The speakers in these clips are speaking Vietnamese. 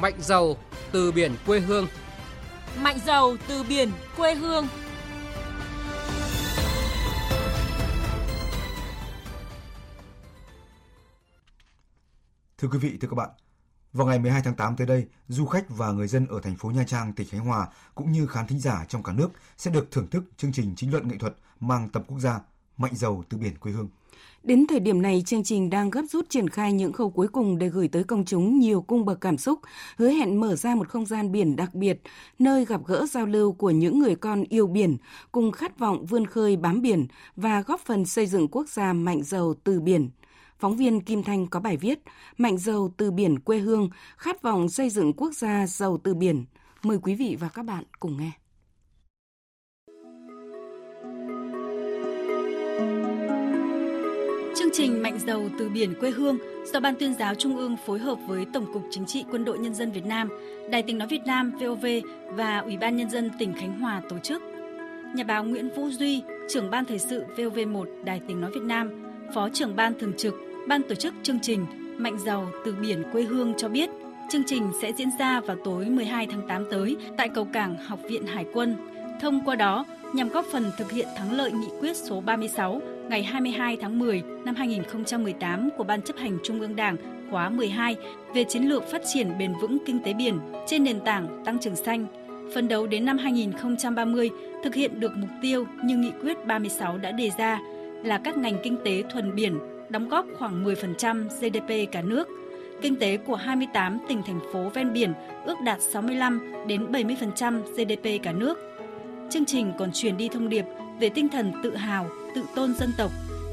Mạnh giàu từ biển quê hương. Mạnh giàu từ biển quê hương. Thưa quý vị, thưa các bạn, vào ngày 12 tháng 8 tới đây, du khách và người dân ở thành phố Nha Trang, tỉnh Khánh Hòa cũng như khán thính giả trong cả nước sẽ được thưởng thức chương trình chính luận nghệ thuật mang tầm quốc gia Mạnh giàu từ biển quê hương. Đến thời điểm này, chương trình đang gấp rút triển khai những khâu cuối cùng để gửi tới công chúng nhiều cung bậc cảm xúc, hứa hẹn mở ra một không gian biển đặc biệt, nơi gặp gỡ giao lưu của những người con yêu biển, cùng khát vọng vươn khơi bám biển và góp phần xây dựng quốc gia mạnh giàu từ biển. Phóng viên Kim Thanh có bài viết Mạnh giàu từ biển quê hương, khát vọng xây dựng quốc gia giàu từ biển. Mời quý vị và các bạn cùng nghe. Chương trình Mạnh giàu từ biển quê hương do Ban tuyên giáo Trung ương phối hợp với Tổng cục Chính trị Quân đội Nhân dân Việt Nam, Đài tiếng nói Việt Nam VOV và Ủy ban Nhân dân tỉnh Khánh Hòa tổ chức. Nhà báo Nguyễn Vũ Duy, trưởng ban thời sự VOV1 Đài tiếng nói Việt Nam, Phó trưởng ban thường trực, ban tổ chức chương trình Mạnh giàu từ biển quê hương cho biết, chương trình sẽ diễn ra vào tối 12 tháng 8 tới tại cầu cảng Học viện Hải quân. Thông qua đó, nhằm góp phần thực hiện thắng lợi nghị quyết số 36 ngày 22 tháng 10 năm 2018 của Ban chấp hành Trung ương Đảng khóa 12 về chiến lược phát triển bền vững kinh tế biển trên nền tảng tăng trưởng xanh, phấn đấu đến năm 2030 thực hiện được mục tiêu như nghị quyết 36 đã đề ra là các ngành kinh tế thuần biển đóng góp khoảng 10% GDP cả nước. Kinh tế của 28 tỉnh thành phố ven biển ước đạt 65 đến 70% GDP cả nước. Chương trình còn truyền đi thông điệp về tinh thần tự hào, tự tôn dân tộc,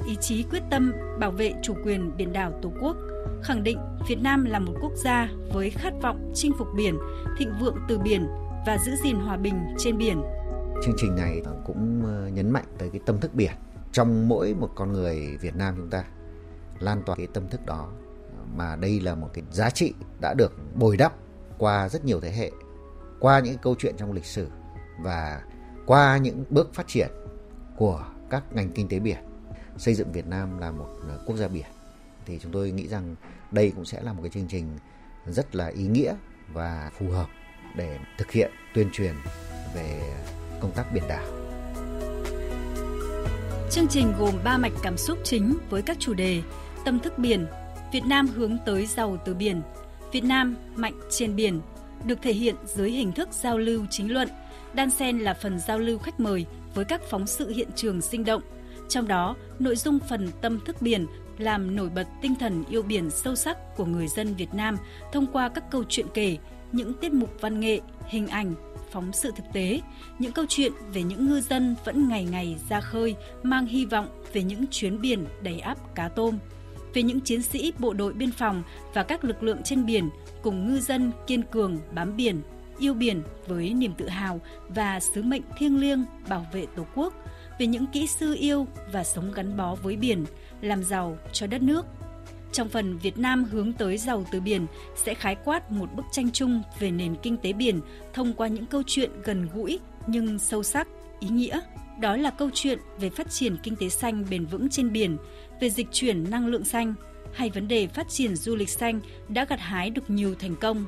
ý chí quyết tâm bảo vệ chủ quyền biển đảo Tổ quốc, khẳng định Việt Nam là một quốc gia với khát vọng chinh phục biển, thịnh vượng từ biển và giữ gìn hòa bình trên biển. Chương trình này cũng ờ, nhấn mạnh tới cái tâm thức biển trong mỗi một con người Việt Nam chúng ta lan tỏa cái tâm thức đó mà đây là một cái giá trị đã được bồi đắp qua rất nhiều thế hệ qua những câu chuyện trong lịch sử và qua những bước phát triển của các ngành kinh tế biển xây dựng Việt Nam là một ờ, quốc gia biển thì chúng tôi nghĩ rằng đây cũng sẽ là một cái chương trình rất là ý nghĩa và phù hợp để thực hiện tuyên truyền về công tác biển đảo. Chương trình gồm 3 mạch cảm xúc chính với các chủ đề tâm thức biển, Việt Nam hướng tới giàu từ biển, Việt Nam mạnh trên biển, được thể hiện dưới hình thức giao lưu chính luận, đan xen là phần giao lưu khách mời với các phóng sự hiện trường sinh động. Trong đó, nội dung phần tâm thức biển làm nổi bật tinh thần yêu biển sâu sắc của người dân Việt Nam thông qua các câu chuyện kể, những tiết mục văn nghệ, hình ảnh, phóng sự thực tế, những câu chuyện về những ngư dân vẫn ngày ngày ra khơi mang hy vọng về những chuyến biển đầy áp cá tôm về những chiến sĩ bộ đội biên phòng và các lực lượng trên biển cùng ngư dân kiên cường bám biển, yêu biển với niềm tự hào và sứ mệnh thiêng liêng bảo vệ Tổ quốc, về những kỹ sư yêu và sống gắn bó với biển, làm giàu cho đất nước. Trong phần Việt Nam hướng tới giàu từ biển sẽ khái quát một bức tranh chung về nền kinh tế biển thông qua những câu chuyện gần gũi nhưng sâu sắc, ý nghĩa. Đó là câu chuyện về phát triển kinh tế xanh bền vững trên biển, về dịch chuyển năng lượng xanh hay vấn đề phát triển du lịch xanh đã gặt hái được nhiều thành công.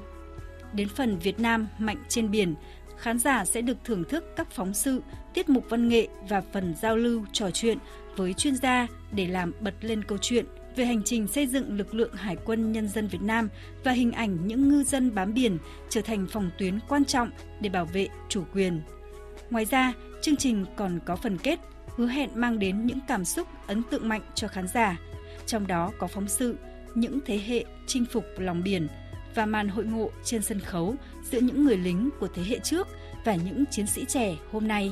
Đến phần Việt Nam mạnh trên biển, khán giả sẽ được thưởng thức các phóng sự, tiết mục văn nghệ và phần giao lưu trò chuyện với chuyên gia để làm bật lên câu chuyện về hành trình xây dựng lực lượng Hải quân Nhân dân Việt Nam và hình ảnh những ngư dân bám biển trở thành phòng tuyến quan trọng để bảo vệ chủ quyền. Ngoài ra, chương trình còn có phần kết hứa hẹn mang đến những cảm xúc ấn tượng mạnh cho khán giả. Trong đó có phóng sự những thế hệ chinh phục lòng biển và màn hội ngộ trên sân khấu giữa những người lính của thế hệ trước và những chiến sĩ trẻ hôm nay.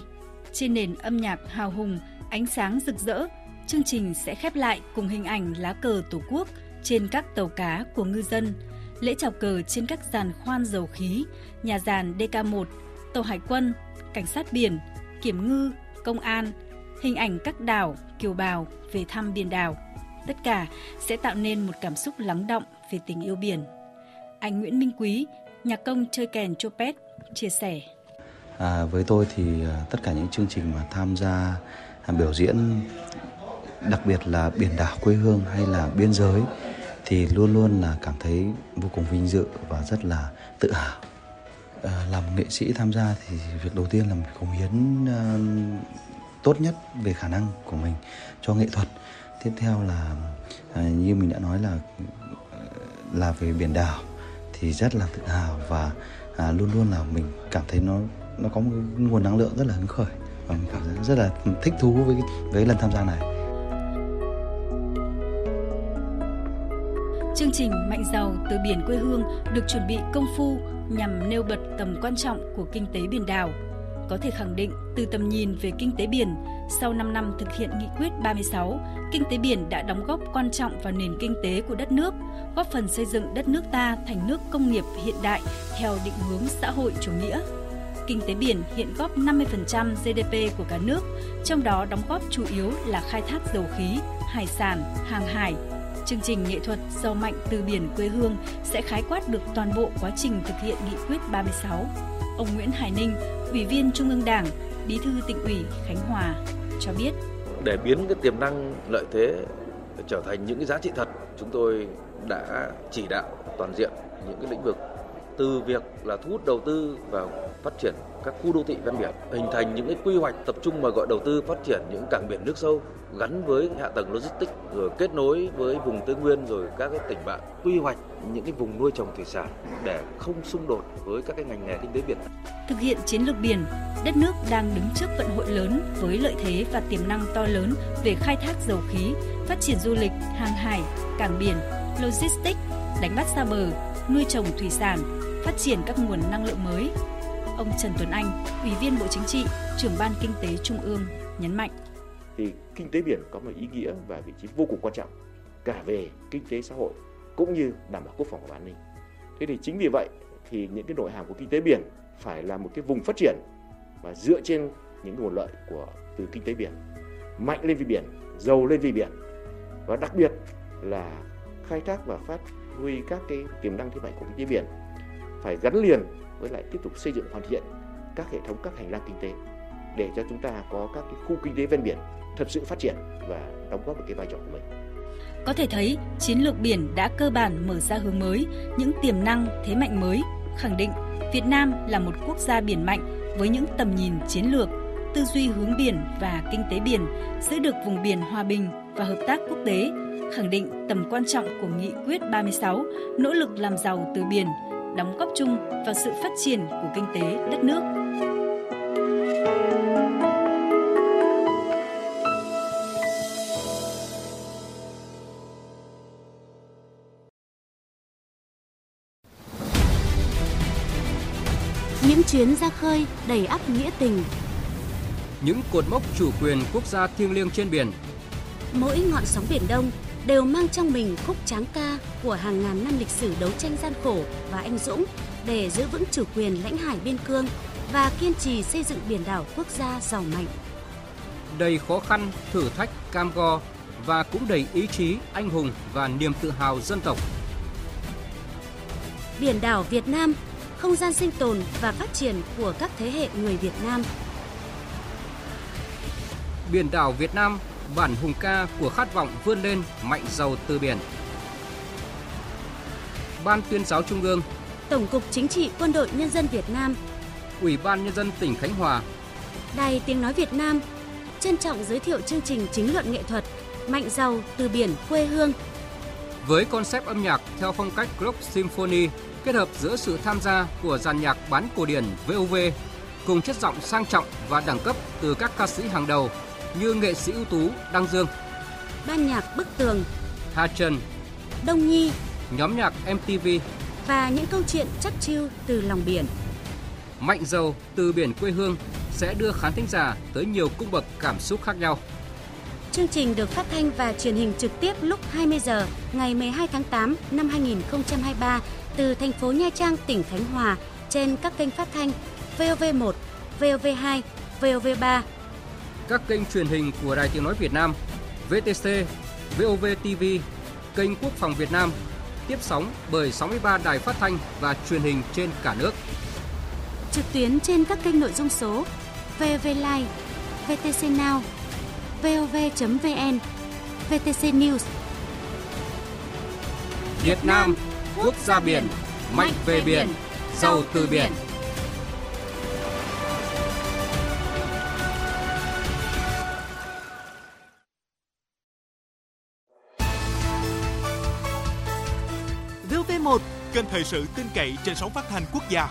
Trên nền âm nhạc hào hùng, ánh sáng rực rỡ, chương trình sẽ khép lại cùng hình ảnh lá cờ Tổ quốc trên các tàu cá của ngư dân, lễ chào cờ trên các giàn khoan dầu khí, nhà giàn DK1, tàu hải quân, cảnh sát biển, kiểm ngư, công an, hình ảnh các đảo, kiều bào về thăm biển đảo. Tất cả sẽ tạo nên một cảm xúc lắng động về tình yêu biển. Anh Nguyễn Minh Quý, nhạc công chơi kèn Chopet, chia sẻ. À, với tôi thì à, tất cả những chương trình mà tham gia à, biểu diễn đặc biệt là biển đảo quê hương hay là biên giới thì luôn luôn là cảm thấy vô cùng vinh dự và rất là tự hào. À, làm nghệ sĩ tham gia thì việc đầu tiên là mình cống hiến uh, tốt nhất về khả năng của mình cho nghệ thuật. Tiếp theo là à, như mình đã nói là à, là về biển đảo thì rất là tự hào và à, luôn luôn là mình cảm thấy nó nó có một nguồn năng lượng rất là hứng khởi và mình cảm thấy rất là thích thú với với lần tham gia này. Chương trình Mạnh giàu từ biển quê hương được chuẩn bị công phu nhằm nêu bật tầm quan trọng của kinh tế biển đảo. Có thể khẳng định từ tầm nhìn về kinh tế biển, sau 5 năm thực hiện nghị quyết 36, kinh tế biển đã đóng góp quan trọng vào nền kinh tế của đất nước, góp phần xây dựng đất nước ta thành nước công nghiệp hiện đại theo định hướng xã hội chủ nghĩa. Kinh tế biển hiện góp 50% GDP của cả nước, trong đó đóng góp chủ yếu là khai thác dầu khí, hải sản, hàng hải. Chương trình nghệ thuật Giàu mạnh từ biển quê hương sẽ khái quát được toàn bộ quá trình thực hiện nghị quyết 36. Ông Nguyễn Hải Ninh, Ủy viên Trung ương Đảng, Bí thư tỉnh ủy Khánh Hòa cho biết. Để biến cái tiềm năng lợi thế trở thành những cái giá trị thật, chúng tôi đã chỉ đạo toàn diện những cái lĩnh vực từ việc là thu hút đầu tư vào phát triển các khu đô thị ven biển, hình thành những cái quy hoạch tập trung mà gọi đầu tư phát triển những cảng biển nước sâu gắn với hạ tầng logistics rồi kết nối với vùng Tây Nguyên rồi các cái tỉnh bạn quy hoạch những cái vùng nuôi trồng thủy sản để không xung đột với các cái ngành nghề kinh tế biển. Thực hiện chiến lược biển, đất nước đang đứng trước vận hội lớn với lợi thế và tiềm năng to lớn về khai thác dầu khí, phát triển du lịch, hàng hải, cảng biển, logistics, đánh bắt xa bờ, nuôi trồng thủy sản, phát triển các nguồn năng lượng mới. Ông Trần Tuấn Anh, Ủy viên Bộ Chính trị, trưởng ban Kinh tế Trung ương nhấn mạnh thì kinh tế biển có một ý nghĩa và vị trí vô cùng quan trọng cả về kinh tế xã hội cũng như đảm bảo quốc phòng và an ninh. Thế thì chính vì vậy thì những cái nội hàm của kinh tế biển phải là một cái vùng phát triển và dựa trên những nguồn lợi của từ kinh tế biển mạnh lên vì biển, giàu lên vì biển và đặc biệt là khai thác và phát huy các cái tiềm năng thế mạnh của kinh tế biển phải gắn liền với lại tiếp tục xây dựng hoàn thiện các hệ thống các hành lang kinh tế để cho chúng ta có các cái khu kinh tế ven biển thật sự phát triển và đóng góp được cái vai trò của mình. Có thể thấy, chiến lược biển đã cơ bản mở ra hướng mới, những tiềm năng, thế mạnh mới, khẳng định Việt Nam là một quốc gia biển mạnh với những tầm nhìn chiến lược, tư duy hướng biển và kinh tế biển, giữ được vùng biển hòa bình và hợp tác quốc tế, khẳng định tầm quan trọng của nghị quyết 36, nỗ lực làm giàu từ biển, đóng góp chung vào sự phát triển của kinh tế đất nước. Những chuyến ra khơi đầy ắp nghĩa tình. Những cột mốc chủ quyền quốc gia thiêng liêng trên biển. Mỗi ngọn sóng biển Đông đều mang trong mình khúc tráng ca của hàng ngàn năm lịch sử đấu tranh gian khổ và anh dũng để giữ vững chủ quyền lãnh hải biên cương và kiên trì xây dựng biển đảo quốc gia giàu mạnh. Đầy khó khăn, thử thách, cam go và cũng đầy ý chí, anh hùng và niềm tự hào dân tộc. Biển đảo Việt Nam, không gian sinh tồn và phát triển của các thế hệ người Việt Nam. Biển đảo Việt Nam, bản hùng ca của khát vọng vươn lên mạnh giàu từ biển. Ban tuyên giáo Trung ương, Tổng cục Chính trị Quân đội Nhân dân Việt Nam, Ủy ban Nhân dân tỉnh Khánh Hòa, Đài Tiếng Nói Việt Nam trân trọng giới thiệu chương trình chính luận nghệ thuật Mạnh giàu từ biển quê hương. Với concept âm nhạc theo phong cách rock symphony kết hợp giữa sự tham gia của dàn nhạc bán cổ điển VOV cùng chất giọng sang trọng và đẳng cấp từ các ca sĩ hàng đầu như nghệ sĩ ưu tú Đăng Dương, Ban nhạc Bức Tường, Hà Trần, Đông Nhi, nhóm nhạc MTV và những câu chuyện chắc chiêu từ lòng biển. Mạnh giàu từ biển quê hương sẽ đưa khán thính giả tới nhiều cung bậc cảm xúc khác nhau. Chương trình được phát thanh và truyền hình trực tiếp lúc 20 giờ ngày 12 tháng 8 năm 2023 từ thành phố Nha Trang, tỉnh Khánh Hòa trên các kênh phát thanh VOV1, VOV2, VOV3. Các kênh truyền hình của Đài Tiếng Nói Việt Nam, VTC, VOV TV, kênh Quốc phòng Việt Nam tiếp sóng bởi 63 đài phát thanh và truyền hình trên cả nước. Trực tuyến trên các kênh nội dung số VOV Live, VTC Now, VOV.vn, VTC News. Việt Nam, quốc gia biển, mạnh về biển, giàu từ biển. Kênh thời sự tin cậy trên sóng phát thanh quốc gia.